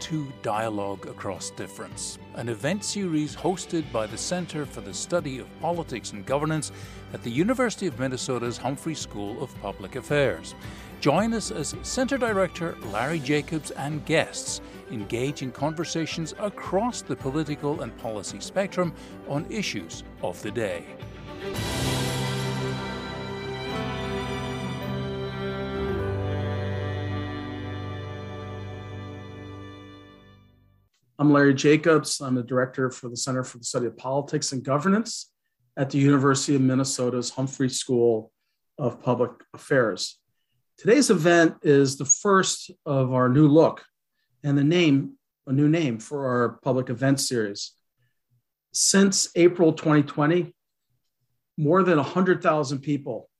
to Dialogue Across Difference, an event series hosted by the Center for the Study of Politics and Governance at the University of Minnesota's Humphrey School of Public Affairs. Join us as Center Director Larry Jacobs and guests engage in conversations across the political and policy spectrum on issues of the day. I'm Larry Jacobs. I'm the director for the Center for the Study of Politics and Governance at the University of Minnesota's Humphrey School of Public Affairs. Today's event is the first of our new look and the name, a new name for our public event series. Since April 2020, more than 100,000 people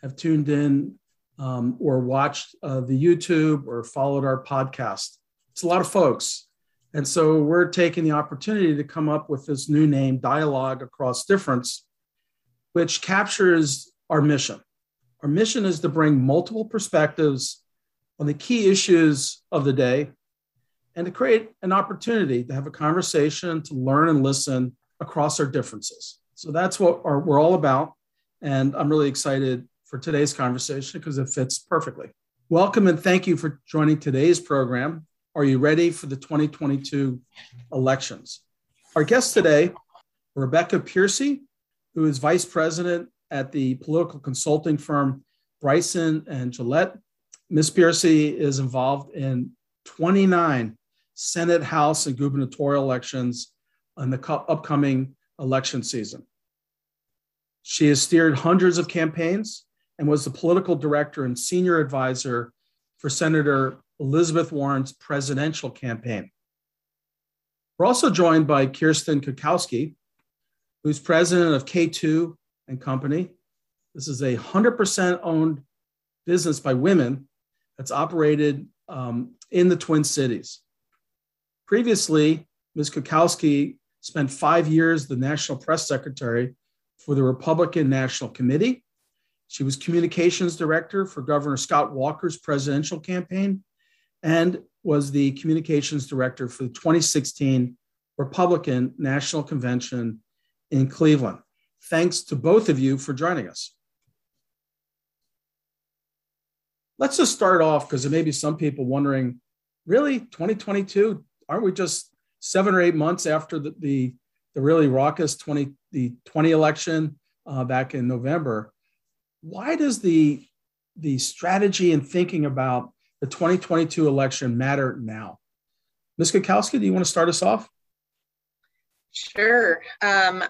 have tuned in um, or watched uh, the YouTube or followed our podcast. It's a lot of folks. And so we're taking the opportunity to come up with this new name, Dialogue Across Difference, which captures our mission. Our mission is to bring multiple perspectives on the key issues of the day and to create an opportunity to have a conversation, to learn and listen across our differences. So that's what our, we're all about. And I'm really excited for today's conversation because it fits perfectly. Welcome and thank you for joining today's program. Are you ready for the 2022 elections? Our guest today, Rebecca Pearcey, who is vice president at the political consulting firm Bryson and Gillette. Ms. Pearcey is involved in 29 Senate, House, and gubernatorial elections in the upcoming election season. She has steered hundreds of campaigns and was the political director and senior advisor for Senator Elizabeth Warren's presidential campaign. We're also joined by Kirsten Kukowski, who's president of K2 and Company. This is a 100% owned business by women that's operated um, in the Twin Cities. Previously, Ms. Kukowski spent five years the national press secretary for the Republican National Committee. She was communications director for Governor Scott Walker's presidential campaign and was the communications director for the 2016 Republican National Convention in Cleveland. Thanks to both of you for joining us. Let's just start off because there may be some people wondering really, 2022? Aren't we just seven or eight months after the, the, the really raucous 20, the 20 election uh, back in November? Why does the, the strategy and thinking about the 2022 election matter now. Ms. Kukowski, do you want to start us off? Sure. Um,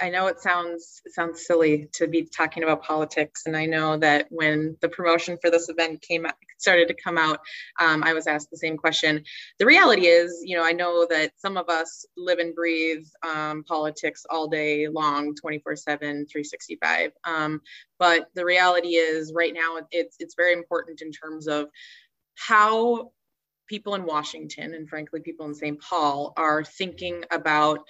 I know it sounds it sounds silly to be talking about politics, and I know that when the promotion for this event came started to come out, um, I was asked the same question. The reality is, you know, I know that some of us live and breathe um, politics all day long, 24 7, 365. Um, but the reality is, right now, it's, it's very important in terms of how people in Washington and frankly people in St. Paul are thinking about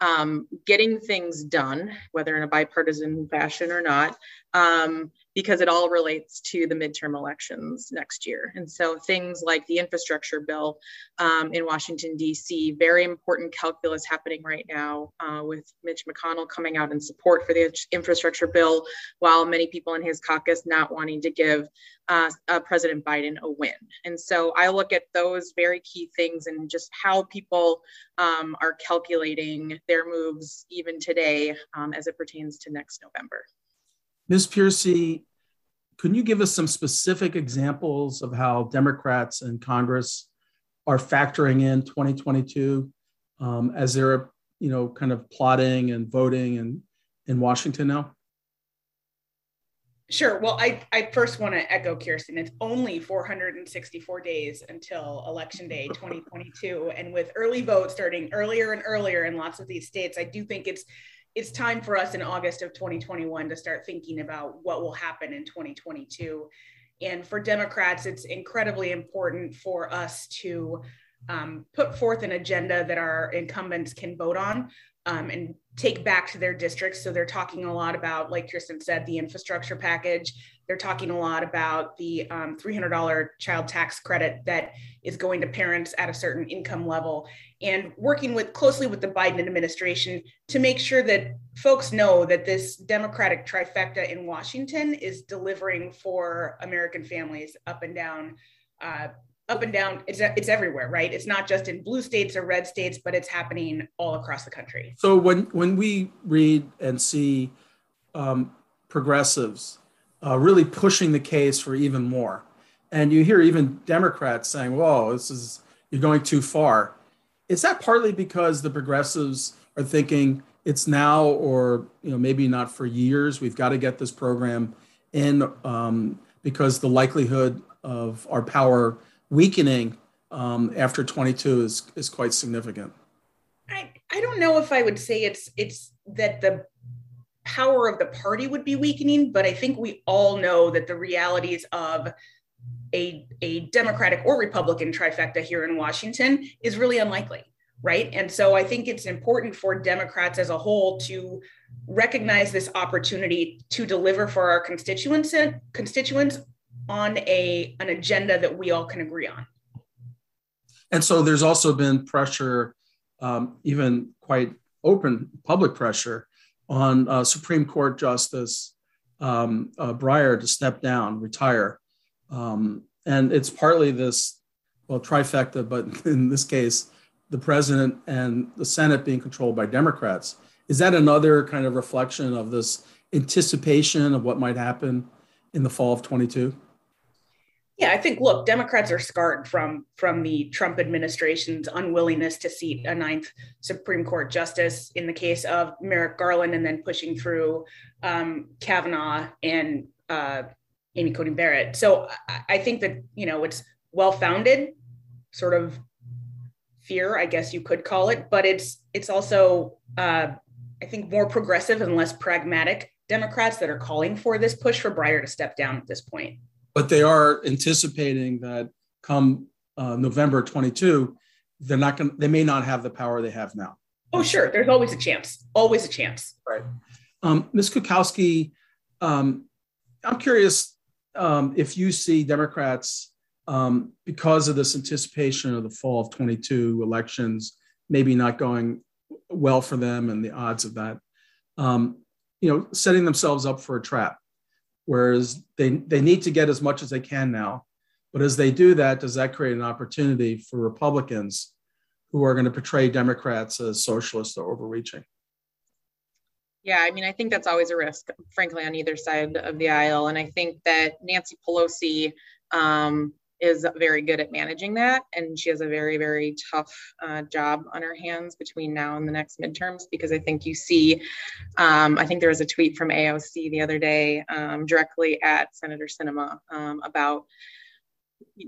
um, getting things done, whether in a bipartisan fashion or not, um, because it all relates to the midterm elections next year. And so things like the infrastructure bill um, in Washington, D.C., very important calculus happening right now uh, with Mitch McConnell coming out in support for the infrastructure bill, while many people in his caucus not wanting to give uh, uh, President Biden a win. And so I look at those very key things and just how people um, are calculating their moves even today um, as it pertains to next November. Ms. Pearcey, can you give us some specific examples of how Democrats in Congress are factoring in 2022 um, as they're, you know, kind of plotting and voting in, in Washington now? Sure. Well, I, I first want to echo Kirsten. It's only 464 days until Election Day 2022. And with early vote starting earlier and earlier in lots of these states, I do think it's it's time for us in August of 2021 to start thinking about what will happen in 2022. And for Democrats, it's incredibly important for us to um, put forth an agenda that our incumbents can vote on. um, and take back to their districts. So they're talking a lot about, like Kirsten said, the infrastructure package. They're talking a lot about the um, $300 child tax credit that is going to parents at a certain income level, and working with closely with the Biden administration to make sure that folks know that this Democratic trifecta in Washington is delivering for American families up and down uh, up and down it's it's everywhere right? It's not just in blue states or red states but it's happening all across the country. So when when we read and see um, progressives uh, really pushing the case for even more and you hear even democrats saying whoa this is you're going too far is that partly because the progressives are thinking it's now or you know maybe not for years we've got to get this program in um, because the likelihood of our power weakening um, after 22 is is quite significant. I, I don't know if I would say it's it's that the power of the party would be weakening, but I think we all know that the realities of a, a Democratic or Republican trifecta here in Washington is really unlikely, right? And so I think it's important for Democrats as a whole to recognize this opportunity to deliver for our constituents constituents on a an agenda that we all can agree on. And so there's also been pressure, um, even quite open public pressure, on uh, Supreme Court Justice um, uh, Breyer to step down, retire. Um, and it's partly this, well, trifecta, but in this case, the president and the Senate being controlled by Democrats. Is that another kind of reflection of this anticipation of what might happen in the fall of 22? Yeah, I think look, Democrats are scarred from from the Trump administration's unwillingness to seat a ninth Supreme Court justice in the case of Merrick Garland, and then pushing through um, Kavanaugh and uh, Amy Coney Barrett. So I, I think that you know it's well founded, sort of fear, I guess you could call it, but it's it's also uh, I think more progressive and less pragmatic Democrats that are calling for this push for Breyer to step down at this point but they are anticipating that come uh, November 22, they're not going. They may not have the power they have now. Oh, sure. There's always a chance. Always a chance. Right. Um, Ms. Kukowski, um, I'm curious um, if you see Democrats um, because of this anticipation of the fall of 22 elections, maybe not going well for them and the odds of that, um, you know, setting themselves up for a trap whereas they, they need to get as much as they can now. But as they do that, does that create an opportunity for Republicans who are going to portray Democrats as socialists or overreaching? Yeah, I mean, I think that's always a risk, frankly, on either side of the aisle. And I think that Nancy Pelosi um, is very good at managing that. And she has a very, very tough uh, job on her hands between now and the next midterms because I think you see, um, I think there was a tweet from AOC the other day um, directly at Senator Sinema um, about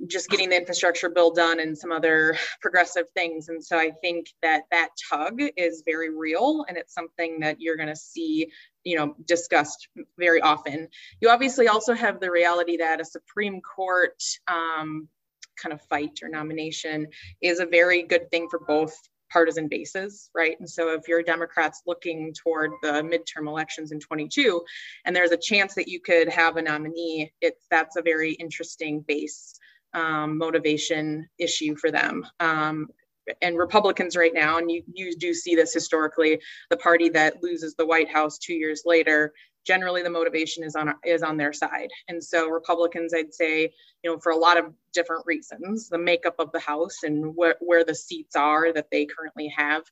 just getting the infrastructure bill done and some other progressive things. And so I think that that tug is very real and it's something that you're going to see, you know, discussed very often. You obviously also have the reality that a Supreme Court um, kind of fight or nomination is a very good thing for both partisan bases, right? And so if you're Democrats looking toward the midterm elections in 22, and there's a chance that you could have a nominee, it's that's a very interesting base um, motivation issue for them. Um, and Republicans right now, and you, you do see this historically, the party that loses the White House two years later generally the motivation is on is on their side and so republicans i'd say you know for a lot of different reasons the makeup of the house and where, where the seats are that they currently have.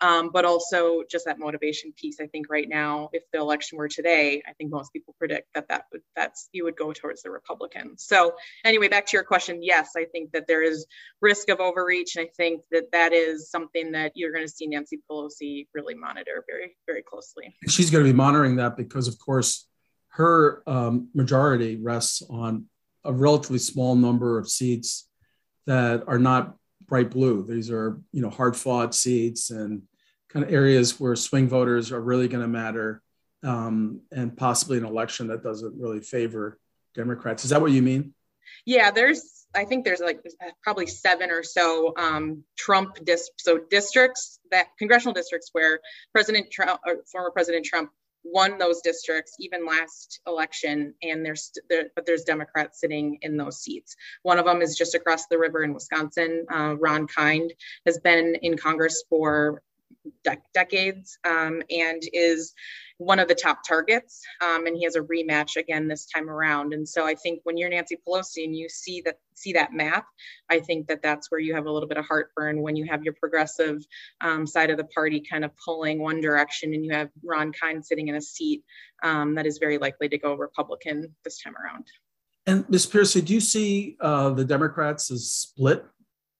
Um, but also just that motivation piece i think right now if the election were today i think most people predict that that would that's you would go towards the republicans. So anyway back to your question yes i think that there is risk of overreach and i think that that is something that you're going to see nancy pelosi really monitor very very closely. She's going to be monitoring that because of course, her um, majority rests on a relatively small number of seats that are not bright blue. These are, you know, hard fought seats and kind of areas where swing voters are really going to matter, um, and possibly an election that doesn't really favor Democrats. Is that what you mean? Yeah, there's I think there's like probably seven or so um, Trump dis- so districts that congressional districts where President Trump or former President Trump won those districts even last election and there's there, but there's democrats sitting in those seats. One of them is just across the river in wisconsin. Uh, ron kind has been in congress for de- decades um, and is one of the top targets. Um, and he has a rematch again this time around. And so I think when you're Nancy Pelosi and you see that see that map, I think that that's where you have a little bit of heartburn when you have your progressive um, side of the party kind of pulling one direction, and you have Ron Kind sitting in a seat um, that is very likely to go Republican this time around. And Ms. Pearcey, do you see uh, the Democrats as split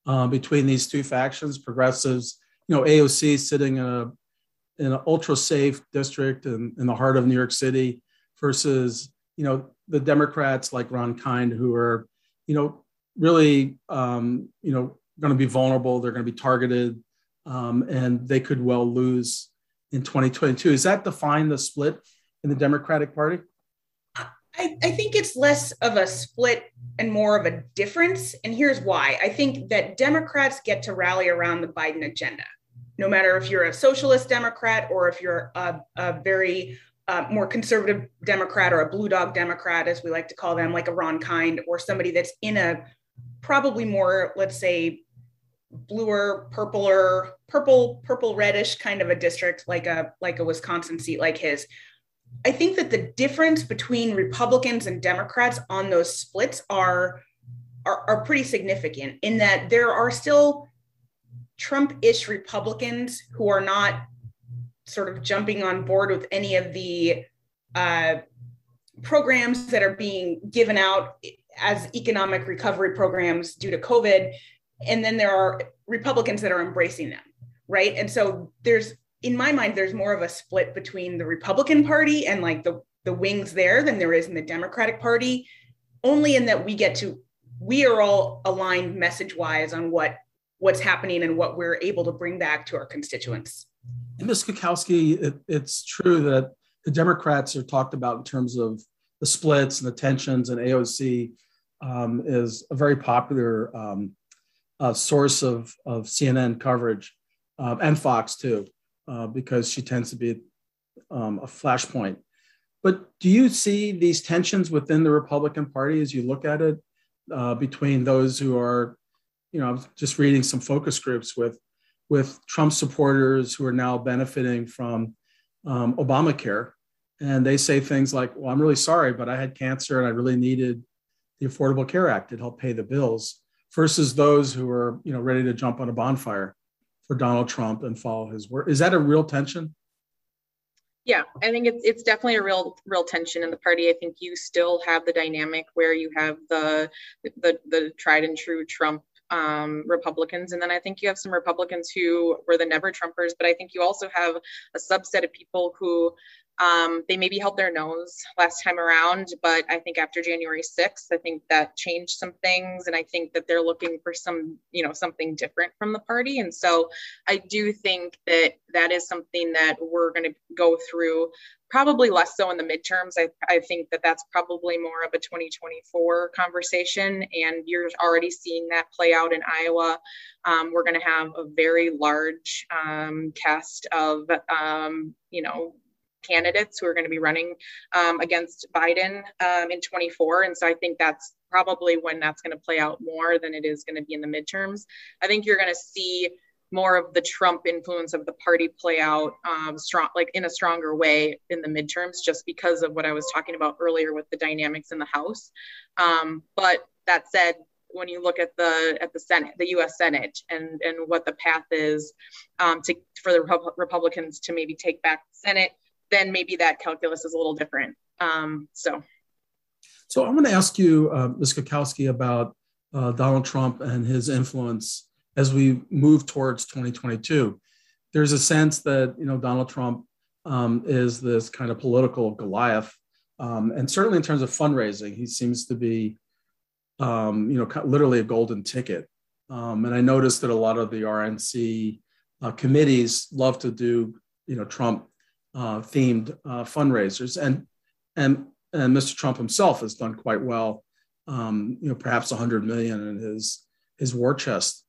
uh, between these two factions, progressives? You know, AOC sitting in a in an ultra safe district in, in the heart of New York City versus, you know, the Democrats like Ron Kind who are, you know, really, um, you know, going to be vulnerable. They're going to be targeted um, and they could well lose in 2022. Is that define the split in the Democratic Party? I, I, think it's less of a split and more of a difference. And here's why I think that Democrats get to rally around the Biden agenda no matter if you're a socialist Democrat or if you're a, a very uh, more conservative Democrat or a blue dog Democrat, as we like to call them, like a Ron Kind or somebody that's in a probably more, let's say, bluer, purpler, purple, purple reddish kind of a district, like a like a Wisconsin seat like his. I think that the difference between Republicans and Democrats on those splits are, are, are pretty significant in that there are still Trump-ish Republicans who are not sort of jumping on board with any of the uh, programs that are being given out as economic recovery programs due to COVID. And then there are Republicans that are embracing them, right? And so there's, in my mind, there's more of a split between the Republican Party and like the, the wings there than there is in the Democratic Party, only in that we get to, we are all aligned message wise on what what's happening and what we're able to bring back to our constituents. Ms. Kukowski, it, it's true that the Democrats are talked about in terms of the splits and the tensions, and AOC um, is a very popular um, uh, source of, of CNN coverage uh, and Fox too, uh, because she tends to be um, a flashpoint. But do you see these tensions within the Republican Party as you look at it uh, between those who are you know, I was just reading some focus groups with with Trump supporters who are now benefiting from um, Obamacare, and they say things like, "Well, I'm really sorry, but I had cancer and I really needed the Affordable Care Act to help pay the bills," versus those who are you know ready to jump on a bonfire for Donald Trump and follow his work. Is that a real tension? Yeah, I think it's it's definitely a real real tension in the party. I think you still have the dynamic where you have the the the tried and true Trump um, Republicans. And then I think you have some Republicans who were the never Trumpers, but I think you also have a subset of people who um, they maybe held their nose last time around, but I think after January 6th, I think that changed some things. And I think that they're looking for some, you know, something different from the party. And so I do think that that is something that we're going to go through probably less so in the midterms. I, I think that that's probably more of a 2024 conversation. And you're already seeing that play out in Iowa. Um, we're going to have a very large um, cast of, um, you know, candidates who are going to be running um, against Biden um, in 24. And so I think that's probably when that's going to play out more than it is going to be in the midterms. I think you're going to see more of the Trump influence of the party play out um, strong, like in a stronger way in the midterms, just because of what I was talking about earlier with the dynamics in the House. Um, but that said, when you look at the at the Senate, the U.S. Senate, and and what the path is um, to for the Republicans to maybe take back the Senate, then maybe that calculus is a little different. Um, so, so I'm going to ask you, uh, Ms. Kukowski, about uh, Donald Trump and his influence as we move towards 2022. There's a sense that you know Donald Trump um, is this kind of political Goliath, um, and certainly in terms of fundraising, he seems to be, um, you know, literally a golden ticket. Um, and I noticed that a lot of the RNC uh, committees love to do, you know, Trump themed uh, fundraisers, and and and Mr. Trump himself has done quite well um, you know, perhaps 100 million in his his war chest.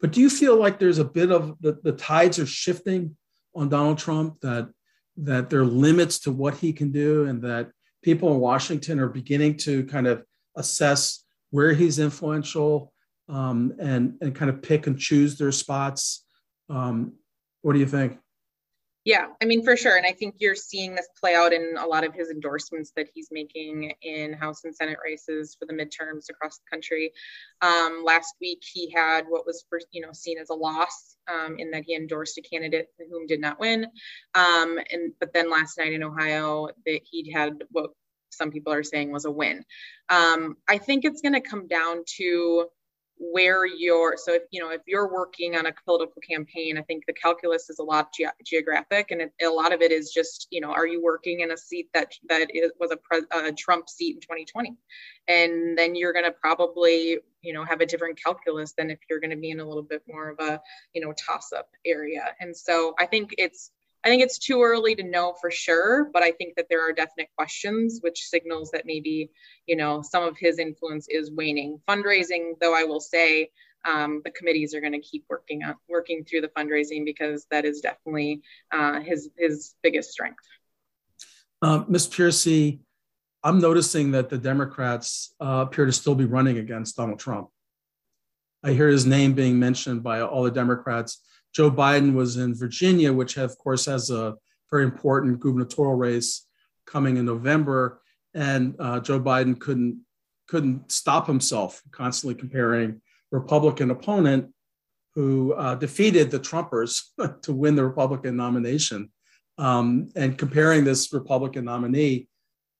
But do you feel like there's a bit of the, the tides are shifting on Donald Trump that that there are limits to what he can do and that people in Washington are beginning to kind of assess where he's influential um, and and kind of pick and choose their spots. Um, what do you think? Yeah, I mean, for sure. And I think you're seeing this play out in a lot of his endorsements that he's making in House and Senate races for the midterms across the country. Um, last week, he had what was first, you know, seen as a loss um, in that he endorsed a candidate whom did not win. Um, and but then last night in Ohio, that he'd had what some people are saying was a win. Um, I think it's going to come down to where you're so if you know if you're working on a political campaign i think the calculus is a lot ge- geographic and it, a lot of it is just you know are you working in a seat that that is, was a, pre- a trump seat in 2020 and then you're going to probably you know have a different calculus than if you're going to be in a little bit more of a you know toss up area. And so i think it's I think it's too early to know for sure, but I think that there are definite questions, which signals that maybe, you know, some of his influence is waning. Fundraising, though, I will say, um, the committees are going to keep working on working through the fundraising because that is definitely uh, his his biggest strength. Uh, Ms. Pearcey, I'm noticing that the Democrats uh, appear to still be running against Donald Trump. I hear his name being mentioned by all the Democrats Joe Biden was in Virginia, which of course has a very important gubernatorial race coming in November, and uh, Joe Biden couldn't couldn't stop himself constantly comparing Republican opponent who uh, defeated the Trumpers to win the Republican nomination, um, and comparing this Republican nominee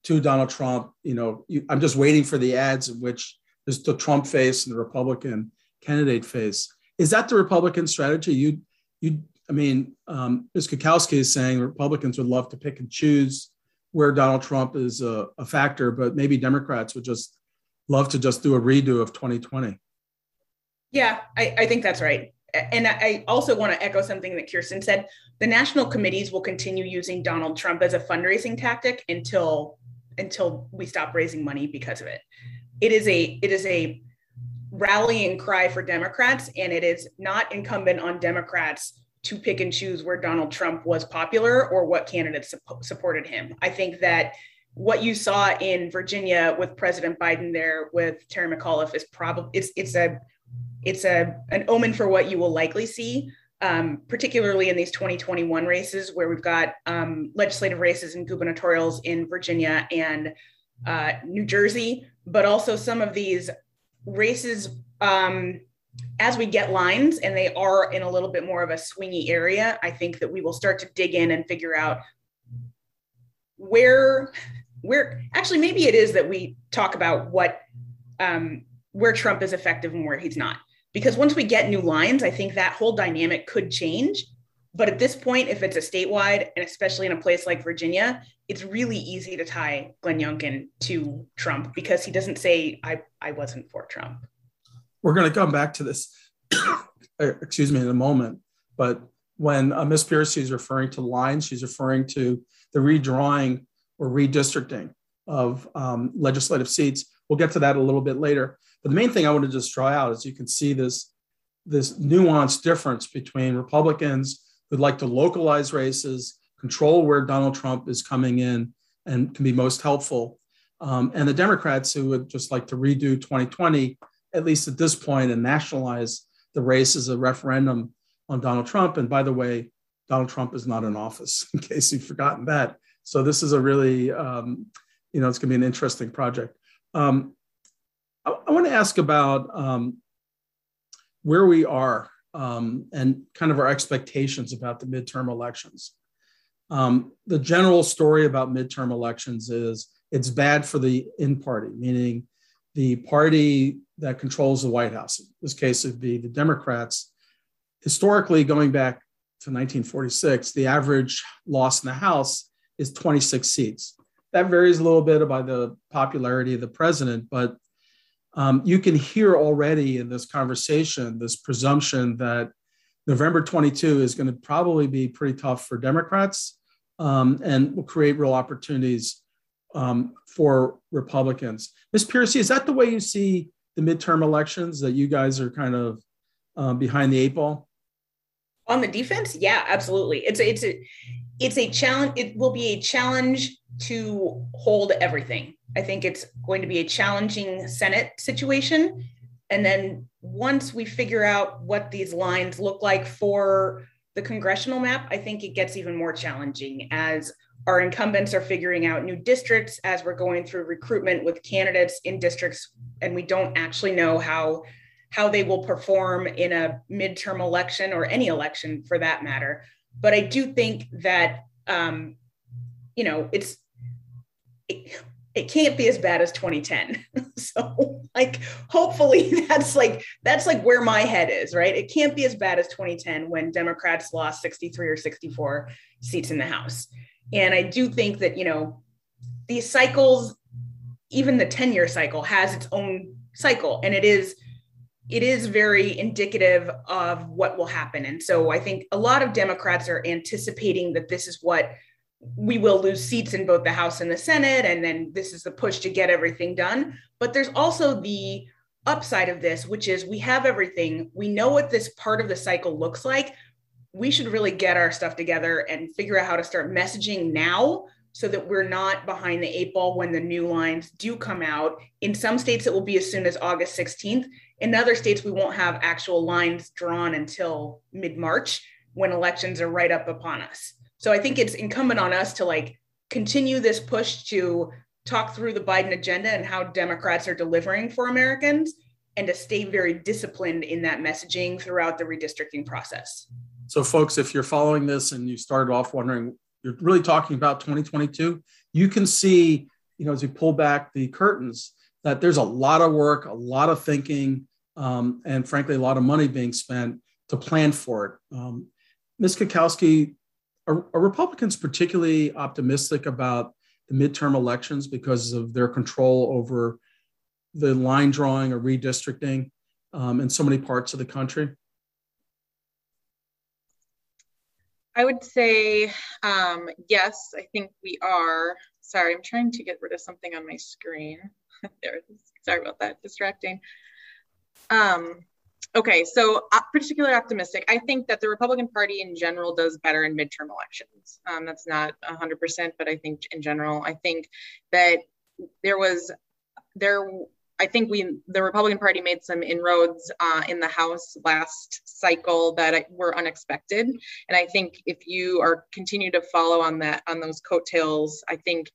to Donald Trump. You know, you, I'm just waiting for the ads in which there's the Trump face and the Republican candidate face. Is that the Republican strategy? You, you. I mean, um, Ms. Kukowski is saying Republicans would love to pick and choose where Donald Trump is a, a factor, but maybe Democrats would just love to just do a redo of 2020. Yeah, I, I think that's right. And I also want to echo something that Kirsten said. The national committees will continue using Donald Trump as a fundraising tactic until until we stop raising money because of it. It is a it is a rallying cry for Democrats, and it is not incumbent on Democrats to pick and choose where Donald Trump was popular or what candidates su- supported him. I think that what you saw in Virginia with President Biden there with Terry McAuliffe is probably it's it's a it's a an omen for what you will likely see, um, particularly in these 2021 races where we've got um, legislative races and gubernatorials in Virginia and uh, New Jersey, but also some of these races um, as we get lines and they are in a little bit more of a swingy area i think that we will start to dig in and figure out where where actually maybe it is that we talk about what um, where trump is effective and where he's not. Because once we get new lines i think that whole dynamic could change but at this point if it's a statewide and especially in a place like virginia it's really easy to tie Glenn Youngkin to Trump because he doesn't say I I wasn't for Trump. We're going to come back to this, excuse me, in a moment. But when uh, Ms. Pearcey is referring to lines, she's referring to the redrawing or redistricting of um, legislative seats. We'll get to that a little bit later. But the main thing I want to just draw out is you can see this this nuanced difference between Republicans who'd like to localize races control where Donald Trump is coming in and can be most helpful. Um, and the Democrats who would just like to redo 2020, at least at this point, and nationalize the race as a referendum on Donald Trump. And by the way, Donald Trump is not in office, in case you've forgotten that. So this is a really, um, you know, it's going to be an interesting project. Um, I, I want to ask about um, where we are um, and kind of our expectations about the midterm elections. Um, the general story about midterm elections is it's bad for the in party, meaning the party that controls the White House. In this case, it'd be the Democrats. Historically, going back to 1946, the average loss in the House is 26 seats. That varies a little bit by the popularity of the president, but um, you can hear already in this conversation this presumption that November 22 is going to probably be pretty tough for Democrats um, and will create real opportunities um, for Republicans. Ms. Pearcey, is that the way you see the midterm elections? That you guys are kind of um, behind the eight ball? On the defense, yeah, absolutely. It's it's a it's a challenge. It will be a challenge to hold everything. I think it's going to be a challenging Senate situation. And then once we figure out what these lines look like for the congressional map, I think it gets even more challenging as our incumbents are figuring out new districts as we're going through recruitment with candidates in districts and we don't actually know how how they will perform in a midterm election or any election for that matter but i do think that um, you know it's it, it can't be as bad as 2010 so like hopefully that's like that's like where my head is right? It can't be as bad as 2010 when democrats lost 63 or 64 seats in the house. And I do think that, you know, these cycles, even the 10 year cycle has its own cycle. And it is it is very indicative of what will happen. And so I think a lot of Democrats are anticipating that this is what we will lose seats in both the House and the Senate. And then this is the push to get everything done. But there's also the upside of this, which is we have everything. We know what this part of the cycle looks like we should really get our stuff together and figure out how to start messaging now so that we're not behind the eight ball when the new lines do come out. In some states, it will be as soon as August 16th. In other states, we won't have actual lines drawn until mid March when elections are right up upon us. So I think it's incumbent on us to like continue this push to talk through the Biden agenda and how Democrats are delivering for Americans and to stay very disciplined in that messaging throughout the redistricting process. So, folks, if you're following this and you started off wondering, you're really talking about 2022, you can see, you know, as you pull back the curtains, that there's a lot of work, a lot of thinking, um, and frankly, a lot of money being spent to plan for it. Um, Ms. Kukowski, are, are Republicans particularly optimistic about the midterm elections because of their control over the line drawing or redistricting um, in so many parts of the country? I would say um, yes, I think we are. Sorry, I'm trying to get rid of something on my screen. there, sorry about that, distracting. Um, okay, so uh, particularly optimistic. I think that the Republican Party in general does better in midterm elections. Um, that's not 100%, but I think in general, I think that there was there I think we, the Republican Party, made some inroads uh, in the House last cycle that were unexpected, and I think if you are continue to follow on that on those coattails, I think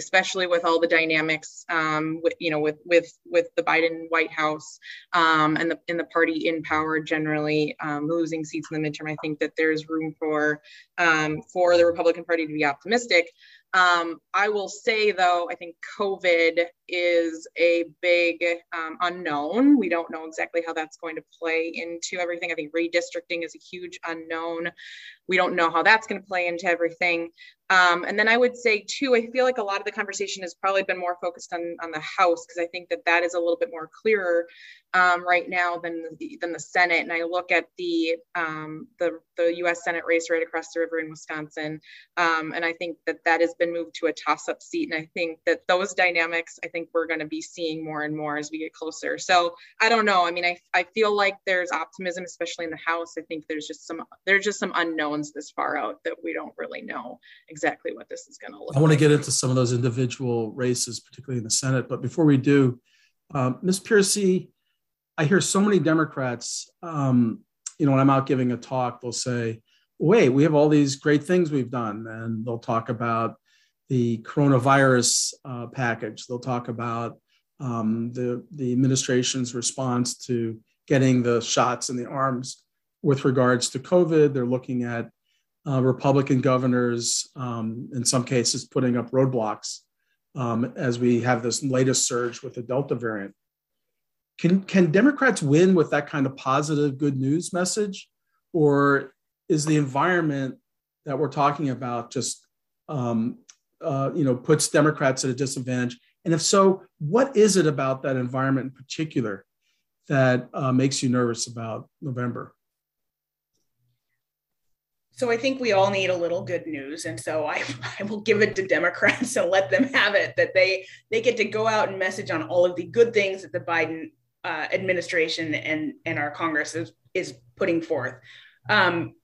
especially with all the dynamics, um, with, you know, with with with the Biden White House um, and the in the party in power generally um, losing seats in the midterm, I think that there's room for um, for the Republican Party to be optimistic. Um, I will say though, I think COVID is a big um, unknown. We don't know exactly how that's going to play into everything. I think redistricting is a huge unknown. We don't know how that's going to play into everything. Um, and then I would say too, I feel like a lot of the conversation has probably been more focused on on the House because I think that that is a little bit more clearer um, right now than the, than the Senate. And I look at the um, the the U.S. Senate race right across the river in Wisconsin, um, and I think that that has been moved to a toss-up seat. And I think that those dynamics, I think we're going to be seeing more and more as we get closer. So I don't know. I mean, I I feel like there's optimism, especially in the House. I think there's just some there's just some unknowns this far out that we don't really know exactly what this is going to look. Like. I want to get into some of those individual races, particularly in the Senate. But before we do, um, Ms. Pearcey I hear so many Democrats, um, you know, when I'm out giving a talk, they'll say, wait, we have all these great things we've done. And they'll talk about the coronavirus uh, package. They'll talk about um, the, the administration's response to getting the shots in the arms with regards to COVID. They're looking at uh, Republican governors, um, in some cases, putting up roadblocks um, as we have this latest surge with the Delta variant. Can can Democrats win with that kind of positive good news message, or is the environment that we're talking about just um, uh, you know puts Democrats at a disadvantage? And if so, what is it about that environment in particular that uh, makes you nervous about November? So I think we all need a little good news, and so I, I will give it to Democrats and let them have it that they they get to go out and message on all of the good things that the Biden uh, administration and and our Congress is is putting forth. Um,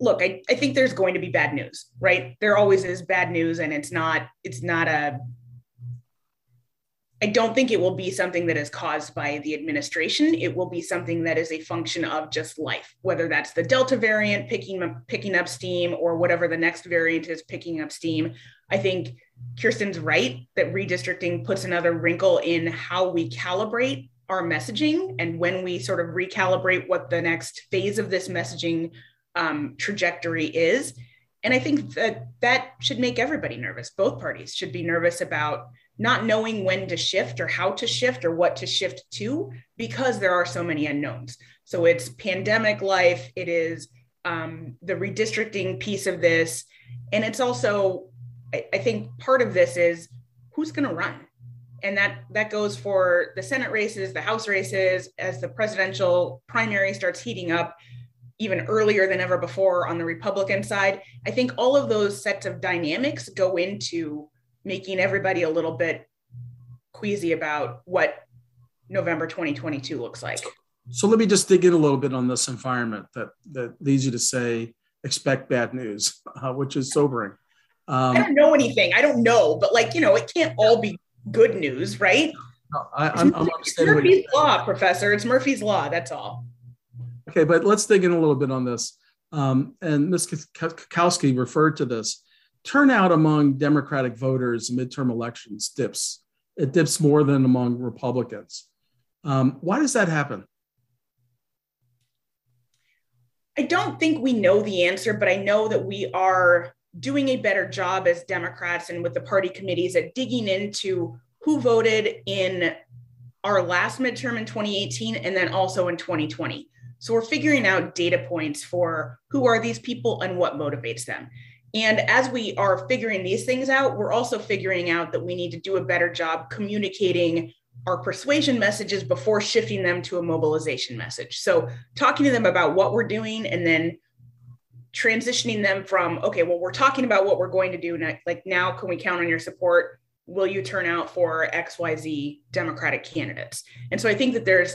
look, I, I think there's going to be bad news, right? There always is bad news, and it's not it's not a I don't think it will be something that is caused by the administration. It will be something that is a function of just life, whether that's the Delta variant picking picking up steam or whatever the next variant is picking up steam. I think Kirsten's right that redistricting puts another wrinkle in how we calibrate our messaging and when we sort of recalibrate what the next phase of this messaging um, trajectory is. And I think that that should make everybody nervous. Both parties should be nervous about not knowing when to shift or how to shift or what to shift to because there are so many unknowns. So it's pandemic life, it is um, the redistricting piece of this. And it's also, I, I think part of this is who's going to run? And that, that goes for the Senate races, the House races, as the presidential primary starts heating up even earlier than ever before on the Republican side. I think all of those sets of dynamics go into making everybody a little bit queasy about what November 2022 looks like. So let me just dig in a little bit on this environment that that leads you to say expect bad news, uh, which is sobering. Um, I don't know anything. I don't know, but like you know, it can't all be good news, right? No, I, am understanding. Murphy's law, Professor. It's Murphy's law. That's all. Okay, but let's dig in a little bit on this. Um, and Ms. Kukowski referred to this turnout among Democratic voters in midterm elections dips. It dips more than among Republicans. Um, why does that happen? I don't think we know the answer, but I know that we are doing a better job as Democrats and with the party committees at digging into who voted in our last midterm in 2018 and then also in 2020. So we're figuring out data points for who are these people and what motivates them. And as we are figuring these things out, we're also figuring out that we need to do a better job communicating our persuasion messages before shifting them to a mobilization message. So, talking to them about what we're doing and then transitioning them from, okay, well, we're talking about what we're going to do. Next, like, now can we count on your support? Will you turn out for XYZ Democratic candidates? And so, I think that there's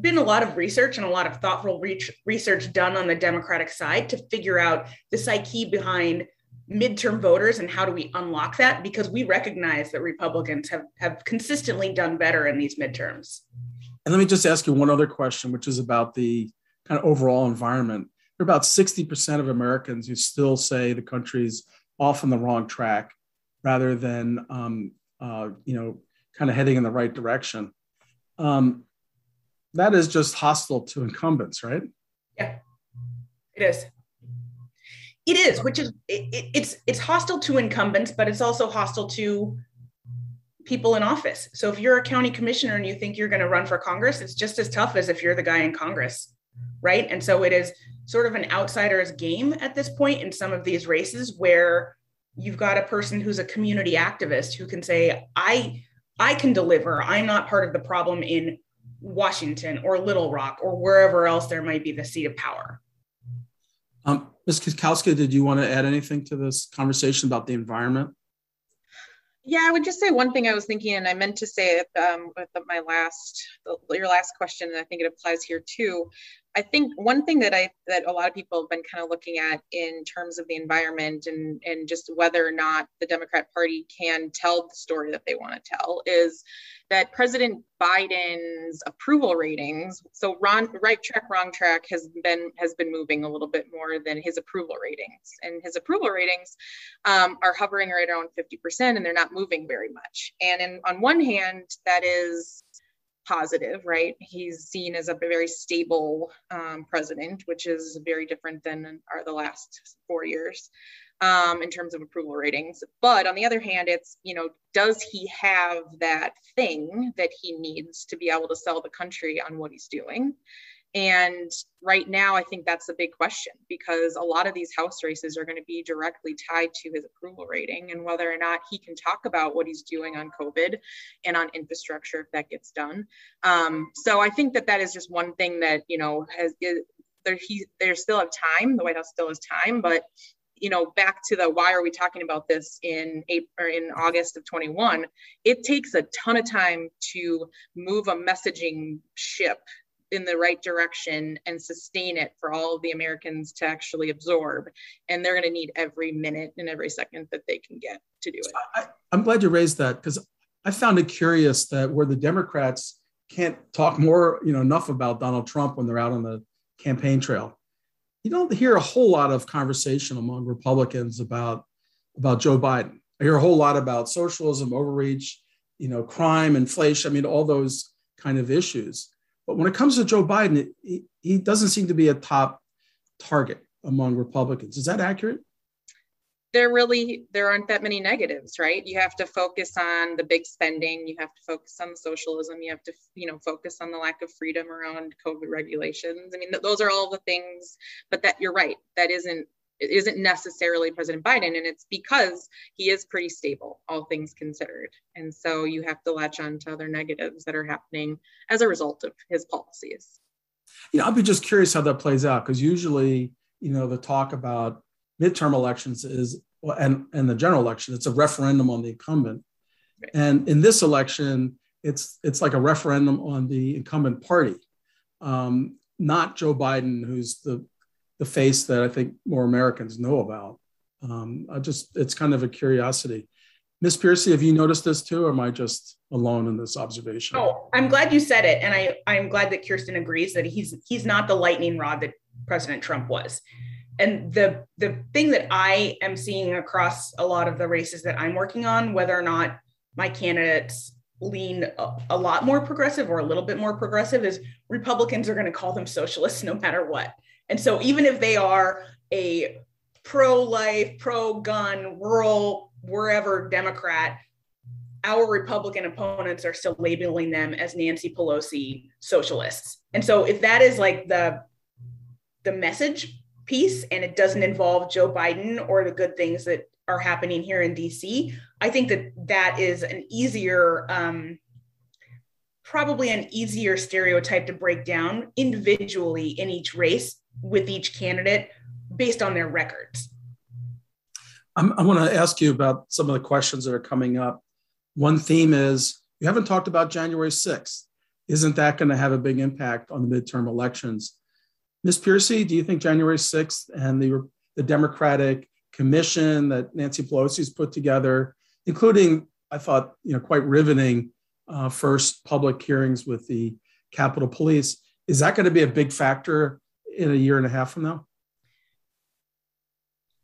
been a lot of research and a lot of thoughtful research done on the Democratic side to figure out the psyche behind midterm voters and how do we unlock that because we recognize that Republicans have, have consistently done better in these midterms. And let me just ask you one other question, which is about the kind of overall environment. There are about 60% of Americans who still say the country's off on the wrong track rather than, um, uh, you know, kind of heading in the right direction. Um, that is just hostile to incumbents, right? Yeah, it is. It is, which is it, it, it's it's hostile to incumbents, but it's also hostile to people in office. So if you're a county commissioner and you think you're going to run for Congress, it's just as tough as if you're the guy in Congress, right? And so it is sort of an outsider's game at this point in some of these races where you've got a person who's a community activist who can say, I I can deliver. I'm not part of the problem in Washington or Little Rock or wherever else there might be the seat of power. Um, Ms. Kukowski, did you want to add anything to this conversation about the environment? Yeah, I would just say one thing I was thinking, and I meant to say it um, with my last, your last question, and I think it applies here too. I think one thing that I that a lot of people have been kind of looking at in terms of the environment and and just whether or not the Democrat Party can tell the story that they want to tell is that President Biden's approval ratings, so Ron, right track, wrong track has been has been moving a little bit more than his approval ratings, and his approval ratings um, are hovering right around 50%, and they're not moving very much. And in, on one hand, that is positive, right? He's seen as a very stable um, president, which is very different than our the last four years um, in terms of approval ratings. But on the other hand, it's, you know, does he have that thing that he needs to be able to sell the country on what he's doing? And right now, I think that's a big question because a lot of these house races are going to be directly tied to his approval rating and whether or not he can talk about what he's doing on COVID and on infrastructure if that gets done. Um, so I think that that is just one thing that, you know, has there he they still have time. The White House still has time, but you know, back to the why are we talking about this in April or in August of 21? It takes a ton of time to move a messaging ship in the right direction and sustain it for all of the Americans to actually absorb. And they're going to need every minute and every second that they can get to do it. I, am glad you raised that because I found it curious that where the Democrats can't talk more, you know, enough about Donald Trump when they're out on the campaign trail. You don't hear a whole lot of conversation among Republicans about about Joe Biden. I hear a whole lot about socialism, overreach, you know, crime, inflation. I mean, all those kind of issues. But when it comes to Joe Biden, he, he doesn't seem to be a top target among Republicans. Is that accurate? there really there aren't that many negatives right you have to focus on the big spending you have to focus on the socialism you have to you know focus on the lack of freedom around covid regulations i mean th- those are all the things but that you're right that isn't it isn't necessarily President Biden, and it's because he is pretty stable, all things considered. And so you have to latch on to other negatives that are happening as a result of his policies. You know, I'll be just curious how that plays out because usually, you know, the talk about midterm elections is and and the general election, it's a referendum on the incumbent. Right. And in this election, it's it's like a referendum on the incumbent party, um, not Joe Biden, who's the the face that I think more Americans know about. Um, I just, it's kind of a curiosity. Miss Pearcey, have you noticed this too, or am I just alone in this observation? Oh, I'm glad you said it, and I I'm glad that Kirsten agrees that he's he's not the lightning rod that President Trump was. And the the thing that I am seeing across a lot of the races that I'm working on, whether or not my candidates lean a, a lot more progressive or a little bit more progressive, is Republicans are going to call them socialists no matter what. And so even if they are a pro-life, pro-gun, rural, wherever Democrat, our Republican opponents are still labeling them as Nancy Pelosi socialists. And so if that is like the the message piece and it doesn't involve Joe Biden or the good things that are happening here in DC, I think that that is an easier um, probably an easier stereotype to break down individually in each race with each candidate based on their records. I'm, I want to ask you about some of the questions that are coming up. One theme is you haven't talked about January 6th. Isn't that going to have a big impact on the midterm elections? Ms. Pearcey, do you think January 6th and the, the Democratic commission that Nancy Pelosi's put together, including, I thought, you know, quite riveting uh, first public hearings with the Capitol Police, is that going to be a big factor in a year and a half from now?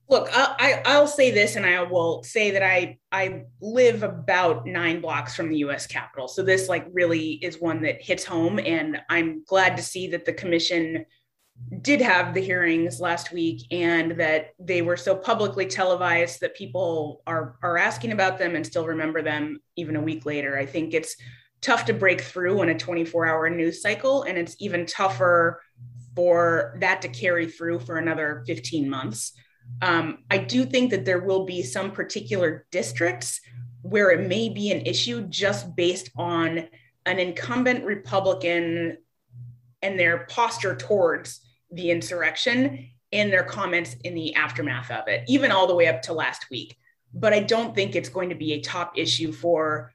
Look, I, will say this, and I will say that I I live about nine blocks from the U.S. Capitol, so this like really is one that hits home, and I'm glad to see that the commission did have the hearings last week and that they were so publicly televised that people are are asking about them and still remember them even a week later. I think it's tough to break through in a 24 hour news cycle, and it's even tougher for that to carry through for another 15 months. Um, I do think that there will be some particular districts where it may be an issue just based on an incumbent Republican and their posture towards the insurrection and their comments in the aftermath of it, even all the way up to last week. But I don't think it's going to be a top issue for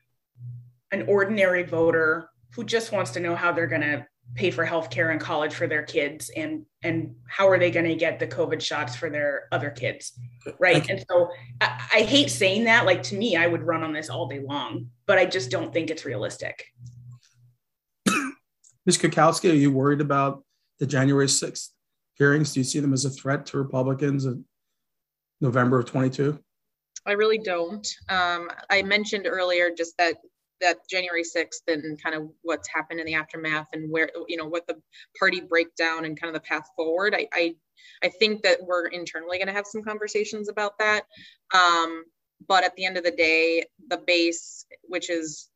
an ordinary voter who just wants to know how they're going to pay for healthcare and college for their kids and and how are they going to get the covid shots for their other kids right? And so I, I, hate saying that like to me i would run on this all day long but i just don't think it's realistic. Ms. Kukowski, are you worried about the january 6th hearings? Do you see them as a threat to republicans in november of 22 I really don't. Um, I mentioned earlier just that that January 6th and kind of what's happened in the aftermath and where, you know, what the party breakdown and kind of the path forward. I, I, I think that we're internally going to have some conversations about that. Um, but at the end of the day, the base, which is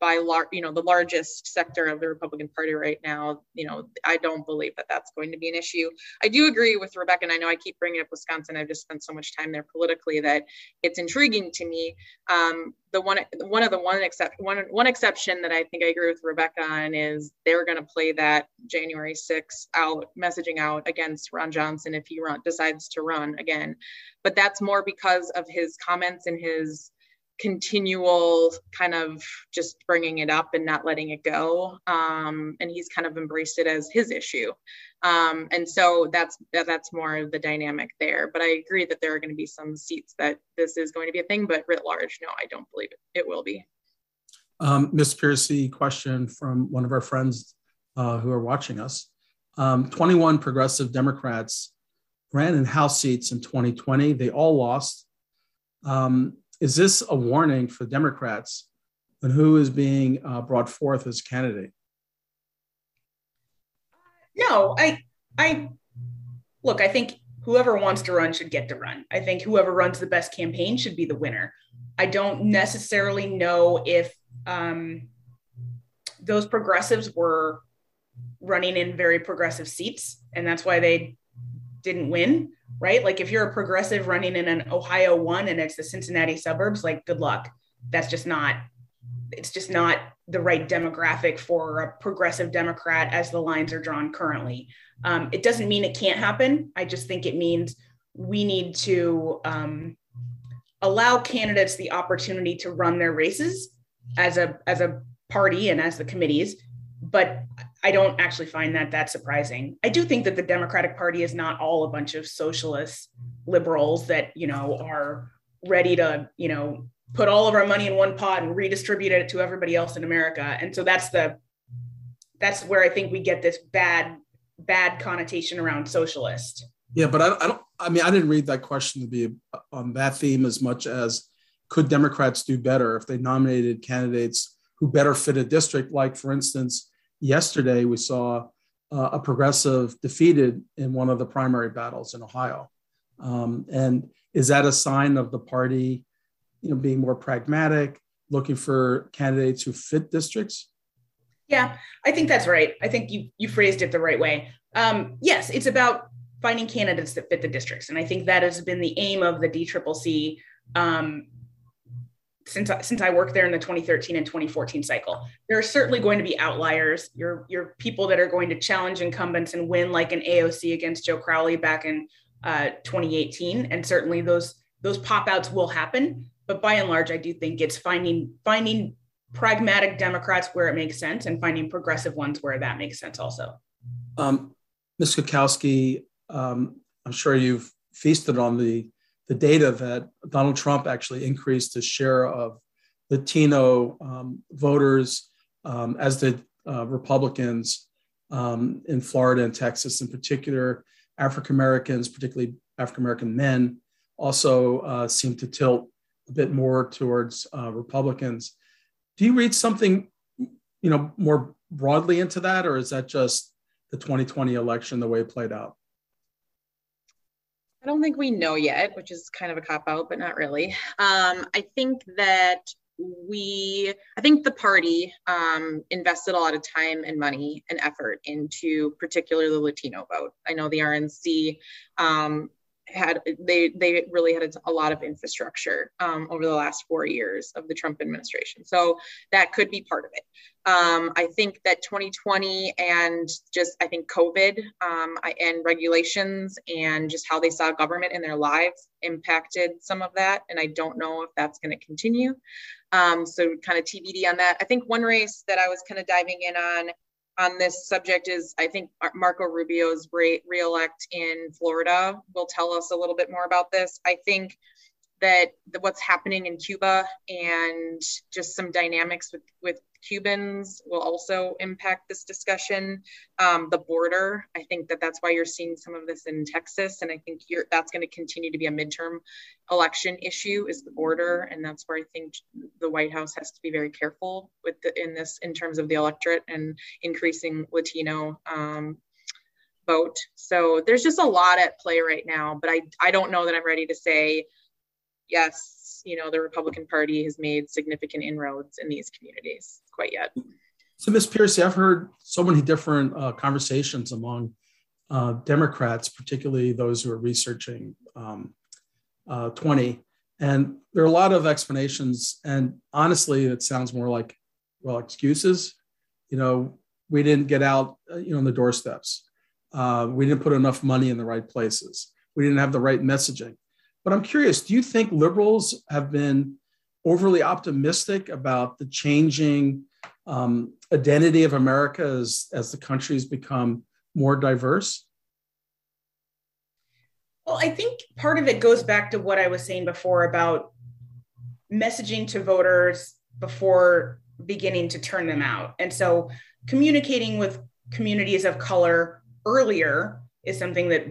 by lar- you know the largest sector of the Republican Party right now, you know, I don't believe that that's going to be an issue. I do agree with Rebecca, and I know I keep bringing up Wisconsin. I've just spent so much time there politically that it's intriguing to me. Um, the one one of the one except one one exception that I think I agree with Rebecca on is they're going to play that January 6th out messaging out against Ron Johnson if he run, decides to run again, but that's more because of his comments and his continual kind of just bringing it up and not letting it go. Um, and he's kind of embraced it as his issue. Um, and so that's that's more of the dynamic there. But i agree that there are going to be some seats that this is going to be a thing but writ large no i don't believe it, it will be. Um, ms pearcey question from one of our friends uh, who are watching us. Um, 21 progressive democrats ran in house seats in 2020 they all lost. Um, is this a warning for Democrats on who is being uh, brought forth as candidate? No, I, I look. I think whoever wants to run should get to run. I think whoever runs the best campaign should be the winner. I don't necessarily know if um, those progressives were running in very progressive seats, and that's why they didn't win right? Like if you're a progressive running in an Ohio one and it's the Cincinnati suburbs, like good luck. That's just not, it's just not the right demographic for a progressive Democrat as the lines are drawn currently. Um, it doesn't mean it can't happen. I just think it means we need to um, allow candidates the opportunity to run their races as a as a party and as the committees but I don't actually find that that surprising. I do think that the Democratic Party is not all a bunch of socialist liberals that, you know, are ready to, you know, put all of our money in one pot and redistribute it to everybody else in America. And so that's the that's where I think we get this bad bad connotation around socialist. Yeah, but I, I don't I mean I didn't read that question to be on that theme as much as could Democrats do better if they nominated candidates who better fit a district like for instance yesterday we saw uh, a progressive defeated in one of the primary battles in Ohio. Um, and is that a sign of the party, you know, being more pragmatic, looking for candidates who fit districts? Yeah, I think that's right. I think you you phrased it the right way. Um, yes, it's about finding candidates that fit the districts, and I think that has been the aim of the DCCC um, since I, since I worked there in the 2013 and 2014 cycle. There are certainly going to be outliers. You're you're people that are going to challenge incumbents and win, like an AOC against Joe Crowley back in uh, 2018, and certainly those those pop outs will happen. But by and large, I do think it's finding finding pragmatic Democrats where it makes sense and finding progressive ones where that makes sense also. Um, Ms. Kukowski, um, I'm sure you've feasted on the the data that Donald Trump actually increased his share of Latino um, voters, um, as did uh, Republicans um, in Florida and Texas, in particular. African Americans, particularly African American men, also uh, seem to tilt a bit more towards uh, Republicans. Do you read something, you know, more broadly into that, or is that just the 2020 election the way it played out? I don't think we know yet, which is kind of a cop out, but not really. Um, I think that we, I think the party um, invested a lot of time and money and effort into particularly the Latino vote. I know the RNC um, had they they really had a lot of infrastructure um, over the last four years of the Trump administration. So that could be part of it. Um, I think that 2020 and just I think COVID um, and regulations and just how they saw government in their lives impacted some of that, and I don't know if that's going to continue. Um, so kind of TBD on that. I think one race that I was kind of diving in on on this subject is I think Marco Rubio's re- reelect in Florida will tell us a little bit more about this. I think that the, what's happening in Cuba and just some dynamics with, with Cubans will also impact this discussion. Um, the border, I think that that's why you're seeing some of this in Texas, and I think that's going to continue to be a midterm election issue is the border, and that's where I think the White House has to be very careful with the, in this in terms of the electorate and increasing Latino um, vote. So there's just a lot at play right now, but I I don't know that I'm ready to say yes you know, the Republican Party has made significant inroads in these communities quite yet. So, Ms. Pearcey, I've heard so many different uh, conversations among uh, Democrats, particularly those who are researching um, uh, 20. And there are a lot of explanations. And honestly, it sounds more like, well, excuses. You know, we didn't get out, uh, you know, on the doorsteps. Uh, we didn't put enough money in the right places. We didn't have the right messaging. But I'm curious, do you think liberals have been overly optimistic about the changing um, identity of America as, as the country's become more diverse? Well, I think part of it goes back to what I was saying before about messaging to voters before beginning to turn them out. And so communicating with communities of color earlier is something that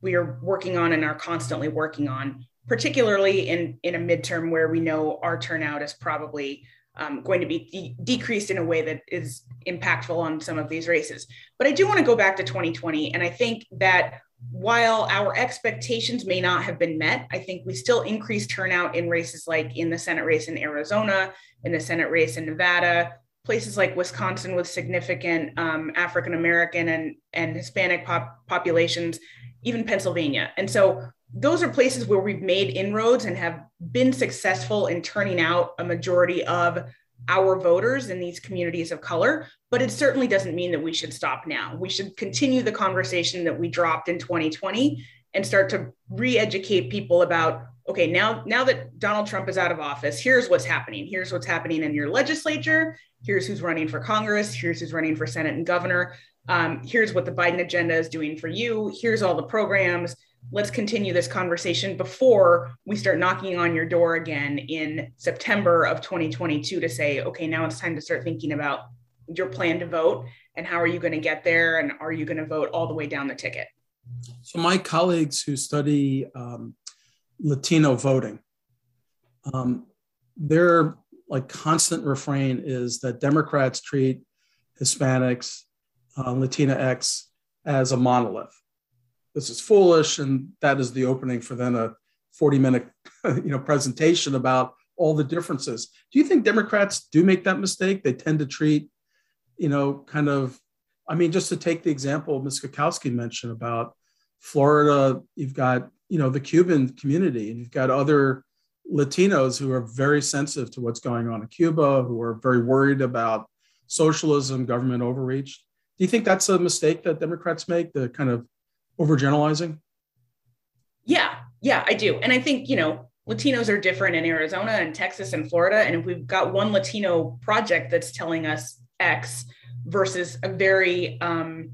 we are working on and are constantly working on, particularly in, in a midterm where we know our turnout is probably um, going to be de- decreased in a way that is impactful on some of these races. But I do want to go back to 2020. And I think that while our expectations may not have been met, I think we still increased turnout in races like in the Senate race in Arizona, in the Senate race in Nevada, places like Wisconsin with significant um, African American and, and Hispanic pop- populations, even Pennsylvania. And so those are places where we've made inroads and have been successful in turning out a majority of our voters in these communities of color. But it certainly doesn't mean that we should stop now. We should continue the conversation that we dropped in 2020 and start to re-educate people about okay now now that donald trump is out of office here's what's happening here's what's happening in your legislature here's who's running for congress here's who's running for senate and governor um, here's what the biden agenda is doing for you here's all the programs let's continue this conversation before we start knocking on your door again in September of 2022 to say, okay, now it's time to start thinking about your plan to vote and how are you going to get there and are you going to vote all the way down the ticket? So, my colleagues who study um, Latino voting, um, their like constant refrain is that Democrats treat Hispanics, uh, Latinx as a monolith. This is foolish and that is the opening for then a 40 minute you know presentation about all the differences. Do you think democrats do make that mistake? They tend to treat you know kind of i mean just to take the example ms. Kukowski mentioned about florida you've got you know the cuban community and you've got other latinos who are very sensitive to what's going on in cuba who are very worried about socialism government overreach do you think that's a mistake that democrats make the kind of overgeneralizing? Yeah, yeah, I do. And I think, you know, Latinos are different in Arizona and Texas and Florida. And if we've got one Latino project that's telling us X versus a very um,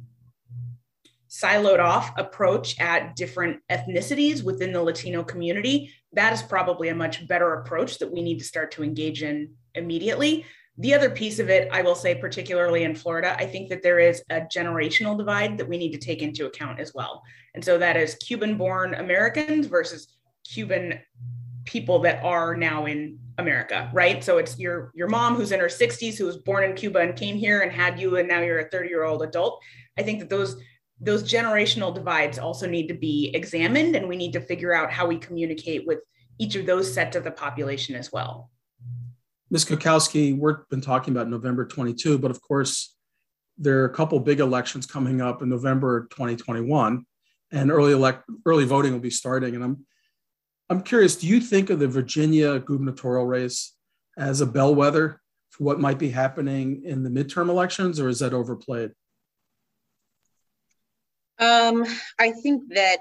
siloed off approach at different ethnicities within the Latino community, that is probably a much better approach that we need to start to engage in immediately. The other piece of it, I will say, particularly in Florida, I think that there is a generational divide that we need to take into account as well. And so that is Cuban born Americans versus Cuban people that are now in America, right? So it's your your mom who's in her 60s who was born in Cuba and came here and had you and now you're a 30-year-old adult. I think that those those generational divides also need to be examined and we need to figure out how we communicate with each of those sets of the population as well. Ms. Kukowski, we've been talking about November 22, but of course, there are a couple big elections coming up in November 2021, and early elect early voting will be starting. And I'm I'm curious, do you think of the Virginia gubernatorial race as a bellwether for what might be happening in the midterm elections, or is that overplayed? Um, I think that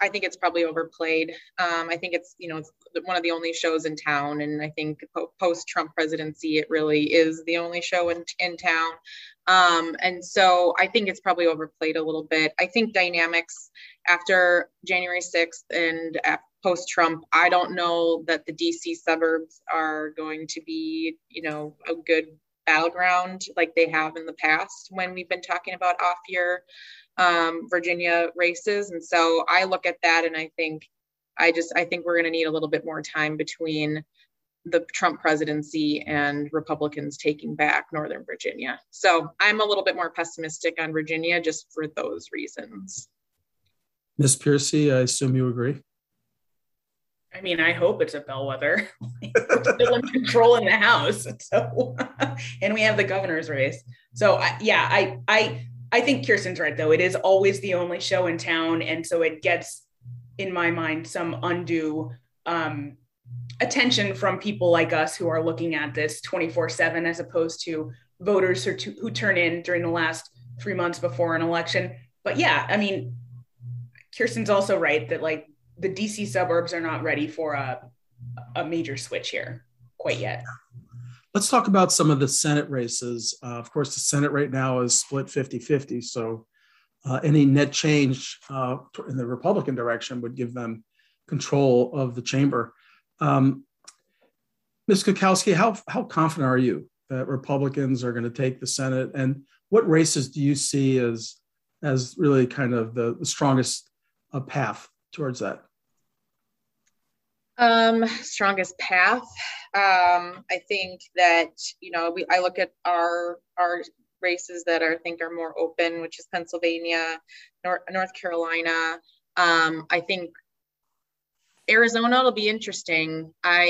I think it's probably overplayed. Um, I think it's you know it's one of the only shows in town, and I think post Trump presidency, it really is the only show in in town. Um, and so I think it's probably overplayed a little bit. I think dynamics after January 6th and post Trump, I don't know that the DC suburbs are going to be you know a good battleground like they have in the past when we've been talking about off year um, Virginia races. And so I look at that and I think, I just, I think we're going to need a little bit more time between the Trump presidency and Republicans taking back Northern Virginia. So I'm a little bit more pessimistic on Virginia just for those reasons. Ms. Pearcey, I assume you agree. I mean, I hope it's a bellwether. We're still in control in the House, so and we have the governor's race. So I, yeah, I I I think Kirsten's right though. It is always the only show in town, and so it gets, in my mind, some undue um, attention from people like us who are looking at this 24 7 as opposed to voters who, who turn in during the last three months before an election. But yeah, I mean, Kirsten's also right that like the DC suburbs are not ready for a, a major switch here quite yet. Let's talk about some of the Senate races. Uh, of course, the Senate right now is split 50 50. So uh, any net change uh, in the Republican direction would give them control of the chamber. Um, Ms. Kukowski, how, how confident are you that Republicans are going to take the Senate? And what races do you see as, as really kind of the, the strongest uh, path towards that? Um, strongest path. Um, I think that you know we I look at our our races that are I think are more open, which is Pennsylvania, North North Carolina. Um, I think Arizona will be interesting. I,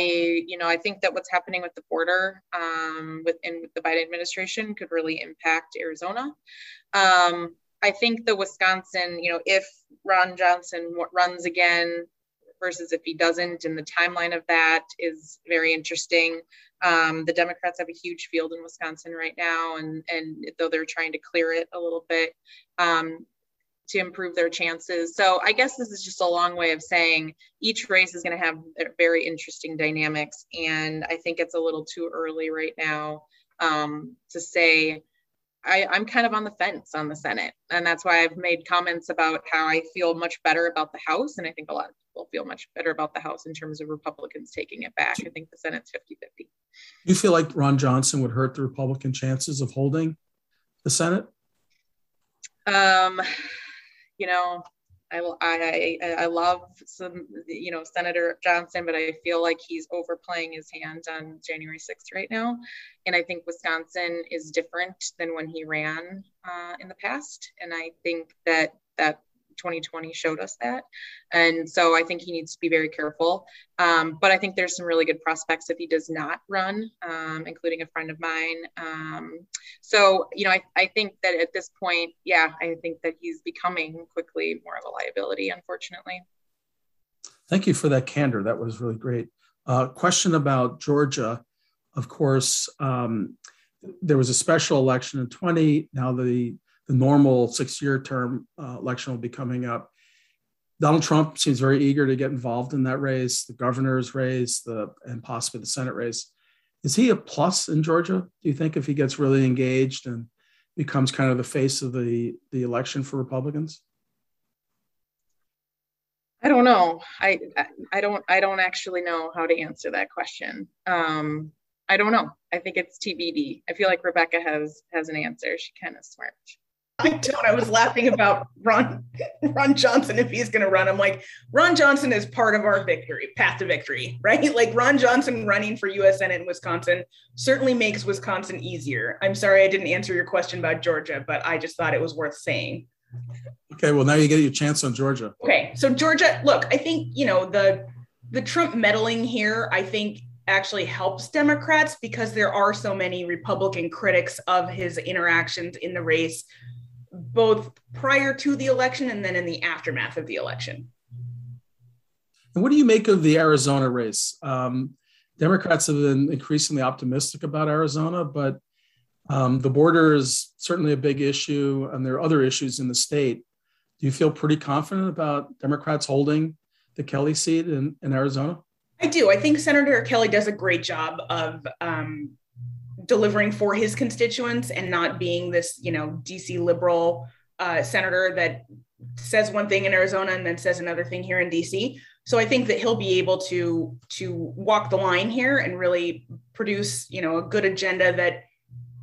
you know, I think that what's happening with the border um, within with the Biden administration could really impact Arizona. Um, I think the Wisconsin, you know, if Ron Johnson runs again versus if he doesn't, and the timeline of that is very interesting. Um, the Democrats have a huge field in Wisconsin right now, and and though they're trying to clear it a little bit, um, to improve their chances. So I guess this is just a long way of saying each race is going to have very interesting dynamics. And I think it's a little too early right now um, to say. I, I'm kind of on the fence on the Senate. And that's why I've made comments about how I feel much better about the House. And I think a lot of people feel much better about the House in terms of Republicans taking it back. I think the Senate's 50 50. You feel like Ron Johnson would hurt the Republican chances of holding the Senate? Um, you know, I, I, I love some, you know, Senator Johnson, but I feel like he's overplaying his hand on January 6th right now. And I think Wisconsin is different than when he ran uh, in the past. And I think that that 2020 showed us that. And so I think he needs to be very careful. Um, but I think there's some really good prospects if he does not run, um, including a friend of mine. Um, so, you know, I, I think that at this point, yeah, I think that he's becoming quickly more of a liability, unfortunately. Thank you for that candor. That was really great. Uh, question about Georgia. Of course, um, there was a special election in 20. Now the the normal six year term uh, election will be coming up. Donald Trump seems very eager to get involved in that race, the governor's race, the and possibly the Senate race. Is he a plus in Georgia? Do you think if he gets really engaged and becomes kind of the face of the the election for Republicans? I don't know. I I don't I don't actually know how to answer that question. Um, I don't know. I think it's TBD. I feel like Rebecca has has an answer. She kind of smart. I don't. I was laughing about Ron Ron Johnson if he's going to run. I'm like, Ron Johnson is part of our victory, path to victory, right? Like Ron Johnson running for U.S. Senate in Wisconsin certainly makes Wisconsin easier. I'm sorry I didn't answer your question about Georgia, but I just thought it was worth saying. Okay, well now you get your chance on Georgia. Okay, so Georgia, look, I think you know the the Trump meddling here. I think actually helps Democrats because there are so many Republican critics of his interactions in the race both prior to the election and then in the aftermath of the election. And what do you make of the Arizona race? Um, Democrats have been increasingly optimistic about Arizona, but um, the border is certainly a big issue, and there are other issues in the state. Do you feel pretty confident about Democrats holding the Kelly seat in, in Arizona? I do. I think Senator Kelly does a great job of um, delivering for his constituents and not being this, you know, DC liberal uh, senator that says one thing in Arizona and then says another thing here in DC. So I think that he'll be able to to walk the line here and really produce, you know, a good agenda that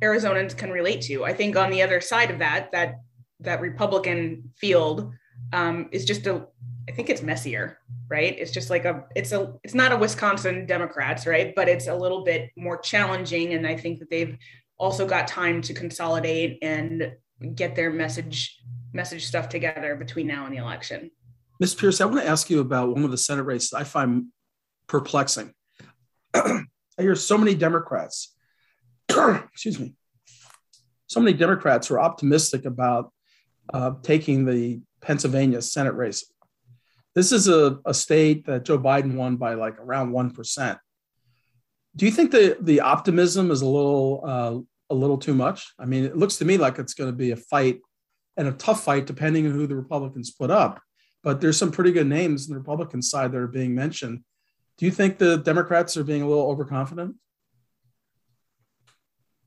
Arizonans can relate to. I think on the other side of that, that that Republican field um, is just a, I think it's messier right? It's just like a it's a it's not a Wisconsin Democrats, right? But it's a little bit more challenging and I think that they've also got time to consolidate and get their message message stuff together between now and the election. Ms. Pierce, I want to ask you about one of the Senate races I find perplexing. I hear so many Democrats, excuse me, so many Democrats are optimistic about uh, taking the Pennsylvania Senate race. This is a, a state that Joe Biden won by like around 1%. Do you think the, the optimism is a little, uh, a little too much? I mean, it looks to me like it's going to be a fight and a tough fight depending on who the Republicans put up. But there's some pretty good names on the Republican side that are being mentioned. Do you think the Democrats are being a little overconfident?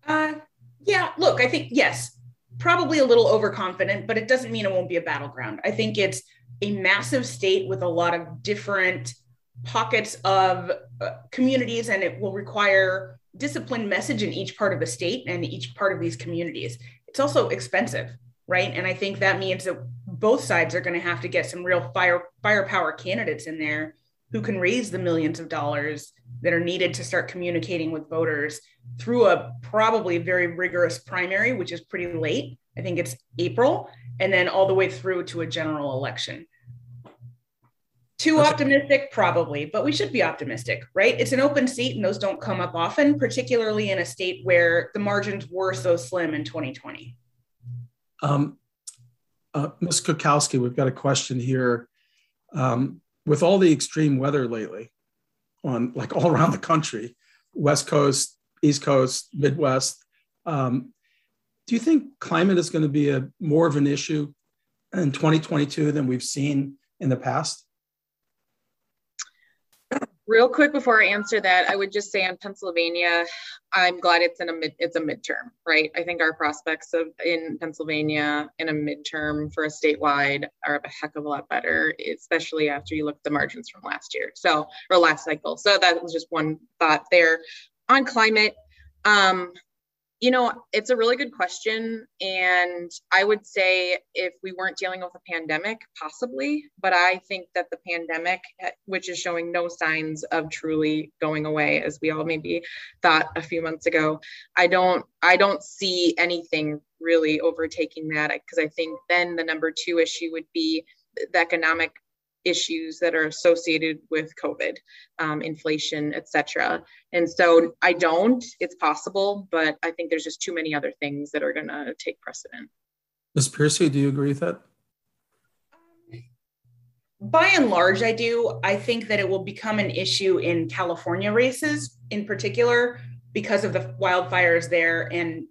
Uh, yeah, look, I think, yes, probably a little overconfident, but it doesn't mean it won't be a battleground. I think it's a massive state with a lot of different pockets of uh, communities, and it will require disciplined message in each part of the state and each part of these communities. It's also expensive, right? And I think that means that both sides are going to have to get some real fire firepower candidates in there who can raise the millions of dollars that are needed to start communicating with voters through a probably very rigorous primary, which is pretty late. I think it's April, and then all the way through to a general election. Too optimistic, probably, but we should be optimistic, right? It's an open seat, and those don't come up often, particularly in a state where the margins were so slim in 2020. Um, uh, Ms. Kukowski, we've got a question here. Um, with all the extreme weather lately, on like all around the country, West Coast, East Coast, Midwest, um, do you think climate is going to be a more of an issue in 2022 than we've seen in the past? Real quick before I answer that, I would just say on Pennsylvania, I'm glad it's in a mid, it's a midterm, right? I think our prospects of in Pennsylvania in a midterm for a statewide are a heck of a lot better, especially after you look at the margins from last year, so or last cycle. So that was just one thought there. On climate, um, you know, it's a really good question. And I would say if we weren't dealing with a pandemic, possibly, but I think that the pandemic, eh, which is showing no signs of truly going away, as we all maybe thought a few months ago, I don't, I don't see anything really overtaking that because I think then the number two issue would be the economic issues that are associated with COVID, um, inflation, etc. And so I don't, it's possible, but I think there's just too many other things that are going to take precedent. Ms. Pearcey, do you agree with that? By and large, I do. I think that it will become an issue in California races in particular because of the wildfires there and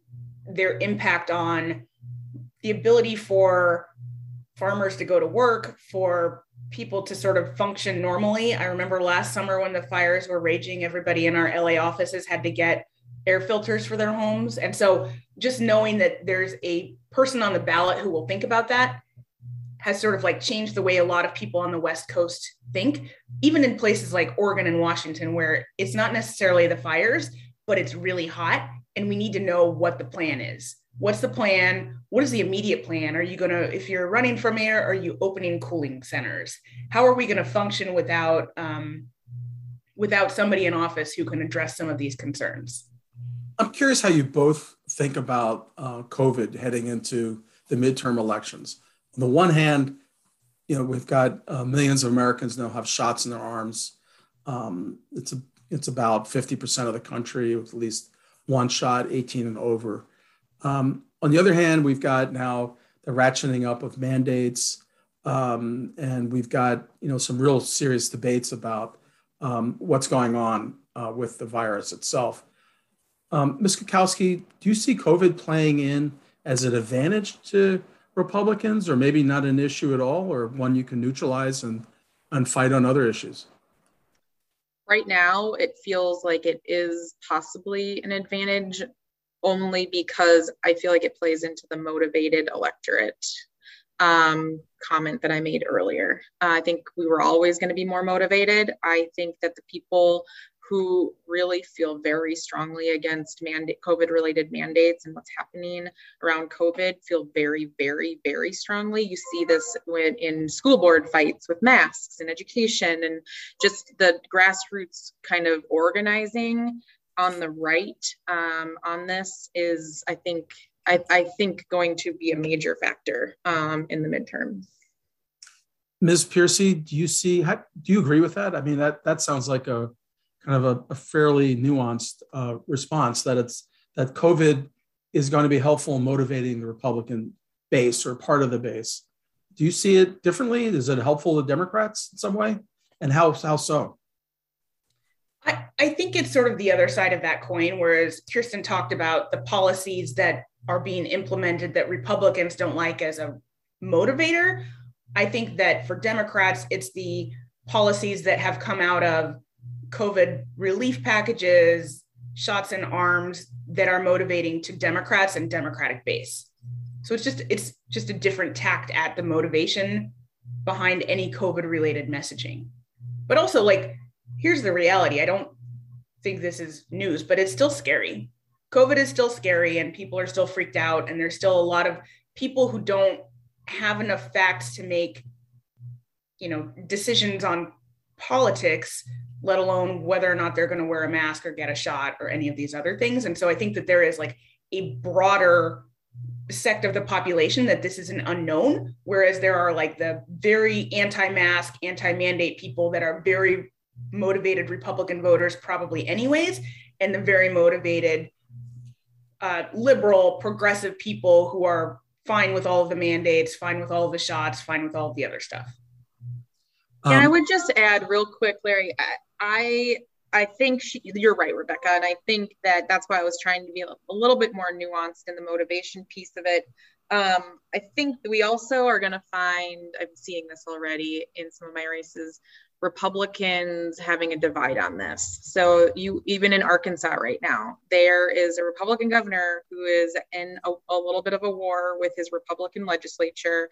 their impact on the ability for farmers to go to work, for people to sort of function normally. I remember last summer when the fires were raging, everybody in our LA offices had to get air filters for their homes. And so just knowing that there's a person on the ballot who will think about that has sort of like changed the way a lot of people on the West Coast think, even in places like Oregon and Washington, where it's not necessarily the fires, but it's really hot. And we need to know what the plan is what's the plan? What is the immediate plan? Are you going to if you're running for mayor are you opening cooling centers? How are we going to function without um, without somebody in office who can address some of these concerns? I'm curious how you both think about uh, covid heading into the midterm elections. On the one hand you know we've got uh, millions of americans now have shots in their arms. Um, it's a, it's about 50% of the country with at least one shot 18 and over um, on the other hand, we've got now the ratcheting up of mandates, um, and we've got you know some real serious debates about um, what's going on uh, with the virus itself. Um, Ms. Kukowski, do you see COVID playing in as an advantage to Republicans, or maybe not an issue at all, or one you can neutralize and and fight on other issues? Right now, it feels like it is possibly an advantage only because I feel like it plays into the motivated electorate um, comment that I made earlier. Uh, I think we were always going to be more motivated. I think that the people who really feel very strongly against mandate COVID related mandates and what's happening around COVID feel very, very, very strongly. You see this when in school board fights with masks and education and just the grassroots kind of organizing on the right um, on this is, I think, I, I, think going to be a major factor um, in the midterms. Ms. Pearcey, do you see? How, do you agree with that? I mean, that that sounds like a kind of a, a fairly nuanced uh, response that it's that COVID is going to be helpful in motivating the Republican base or part of the base. Do you see it differently? Is it helpful to Democrats in some way? And how, how so? I, I think it's sort of the other side of that coin, whereas Kirsten talked about the policies that are being implemented that Republicans don't like as a motivator. I think that for Democrats, it's the policies that have come out of COVID relief packages, shots in arms that are motivating to Democrats and Democratic base. So it's just it's just a different tact at the motivation behind any COVID related messaging. But also like here's the reality. I don't think this is news, but it's still scary. COVID is still scary and people are still freaked out and there's still a lot of people who don't have enough facts to make you know decisions on politics let alone whether or not they're going to wear a mask or get a shot or any of these other things. And so I think that there is like a broader sect of the population that this is an unknown, whereas there are like the very anti mask, anti mandate people that are very motivated Republican voters, probably anyways, and the very motivated uh, liberal, progressive people who are fine with all of the mandates, fine with all of the shots, fine with all of the other stuff. Um, and I would just add real quick, Larry, I I think she, you're right, Rebecca, and I think that that's why I was trying to be a, a little bit more nuanced in the motivation piece of it. Um, I think we also are going to find I'm seeing this already in some of my races. Republicans having a divide on this. So you even in Arkansas right now, there is a Republican governor who is in a, a little bit of a war with his Republican legislature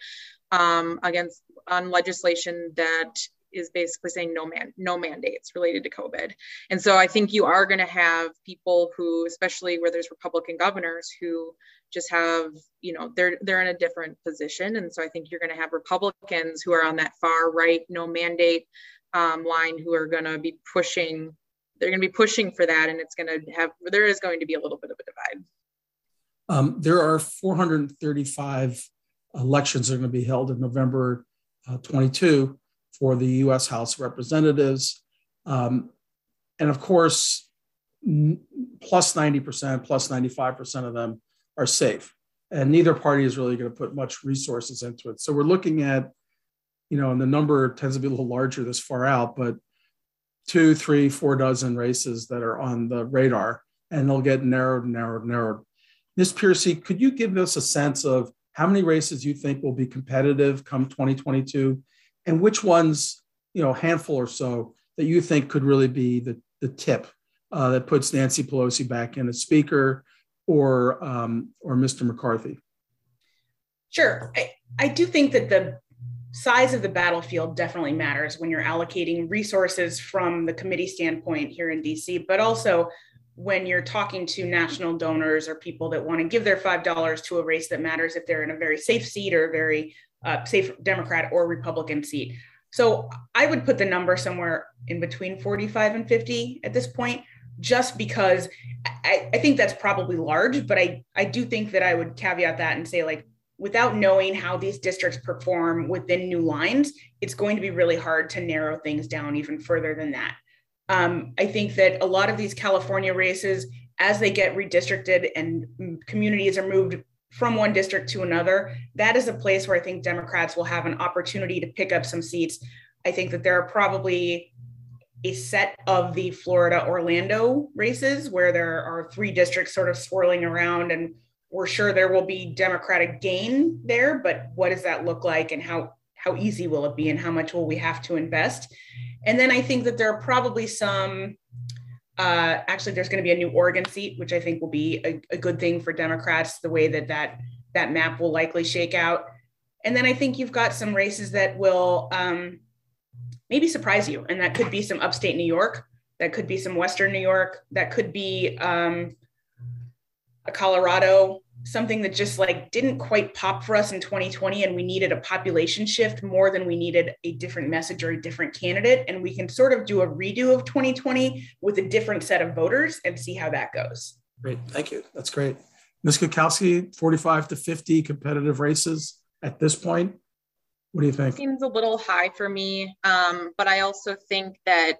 um, against on legislation that is basically saying no man no mandates related to covid and so i think you are going to have people who especially where there's republican governors who just have you know they're they're in a different position and so i think you're going to have republicans who are on that far right no mandate um, line who are going to be pushing they're going to be pushing for that and it's going to have there is going to be a little bit of a divide um, there are 435 elections that are going to be held in november uh, 22 for the US House of Representatives. Um, and of course, plus 90%, plus 95% of them are safe. And neither party is really going to put much resources into it. So we're looking at, you know, and the number tends to be a little larger this far out, but two, three, four dozen races that are on the radar, and they'll get narrowed, and narrowed, and narrowed. Ms. Pearcey, could you give us a sense of how many races you think will be competitive come 2022 and which ones, you know, handful or so that you think could really be the, the tip uh, that puts Nancy Pelosi back in as Speaker or um, or Mr. McCarthy? Sure, I, I do think that the size of the battlefield definitely matters when you're allocating resources from the committee standpoint here in DC, but also when you're talking to national donors or people that want to give their $5 to a race that matters if they're in a very safe seat or a very uh, say Democrat or Republican seat. So I would put the number somewhere in between 45 and 50 at this point, just because I, I think that's probably large, but I, I do think that I would caveat that and say, like, without knowing how these districts perform within new lines, it's going to be really hard to narrow things down even further than that. Um, I think that a lot of these California races, as they get redistricted and communities are moved from one district to another, that is a place where I think Democrats will have an opportunity to pick up some seats. I think that there are probably a set of the Florida Orlando races where there are three districts sort of swirling around, and we're sure there will be Democratic gain there. But what does that look like, and how how easy will it be, and how much will we have to invest? And then I think that there are probably some uh, actually, there's going to be a new Oregon seat, which I think will be a, a, good thing for Democrats. The way that that that map will likely shake out, and then I think you've got some races that will um, maybe surprise you, and that could be some upstate New York, that could be some Western New York, that could be um, a Colorado, something that just like didn't quite pop for us in 2020 and we needed a population shift more than we needed a different message or a different candidate. And we can sort of do a redo of 2020 with a different set of voters and see how that goes. Great. Thank you. That's great. Ms. Kukowski 45 to 50 competitive races at this point. What do you think? Seems a little high for me, um, but I also think that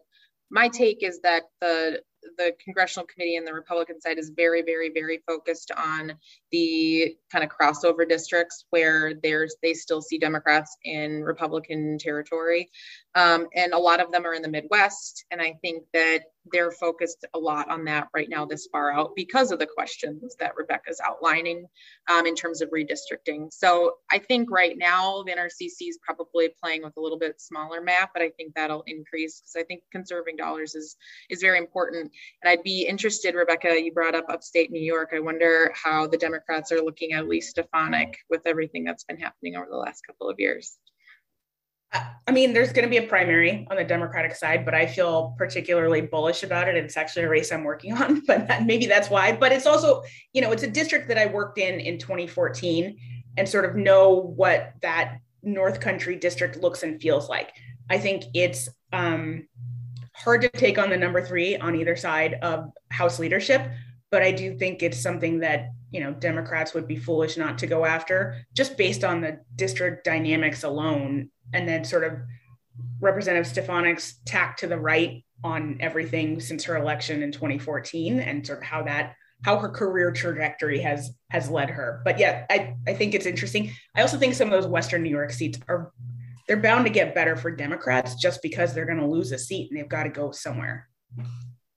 my take is that the the congressional committee and the Republican side is very, very, very focused on the kind of crossover districts where there's they still see Democrats in Republican territory, um, and a lot of them are in the Midwest. And I think that they're focused a lot on that right now, this far out, because of the questions that Rebecca's outlining um, in terms of redistricting. So I think right now the NRCC is probably playing with a little bit smaller map, but I think that'll increase because I think conserving dollars is is very important. And I'd be interested, Rebecca, you brought up upstate New York. I wonder how the Democrats are looking at Elise Stefanik with everything that's been happening over the last couple of years. I mean, there's going to be a primary on the Democratic side, but I feel particularly bullish about it. It's actually a race I'm working on, but that, maybe that's why. But it's also, you know, it's a district that I worked in in 2014 and sort of know what that North Country district looks and feels like. I think it's um, hard to take on the number three on either side of House leadership, but I do think it's something that you know Democrats would be foolish not to go after, just based on the district dynamics alone and then sort of Representative Stefanik's tack to the right on everything since her election in 2014 and sort of how that how her career trajectory has has led her. But yeah, I, I think it's interesting. I also think some of those Western New York seats are they're bound to get better for Democrats just because they're going to lose a seat and they've got to go somewhere.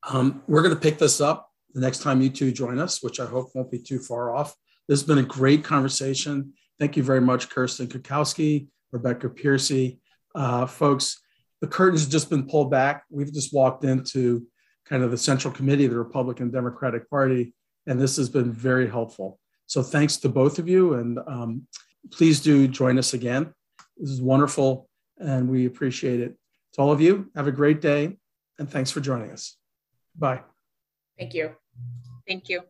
Um, we're going to pick this up the next time you two join us, which I hope won't be too far off. This has been a great conversation. Thank you very much, Kirsten Kukowski, Rebecca Pearcey. Uh, folks, the curtain's just been pulled back. We've just walked into kind of the central committee of the Republican Democratic Party, and this has been very helpful. So thanks to both of you, and um, please do join us again. This is wonderful, and we appreciate it. To all of you, have a great day, and thanks for joining us. Bye. Thank you. Thank you.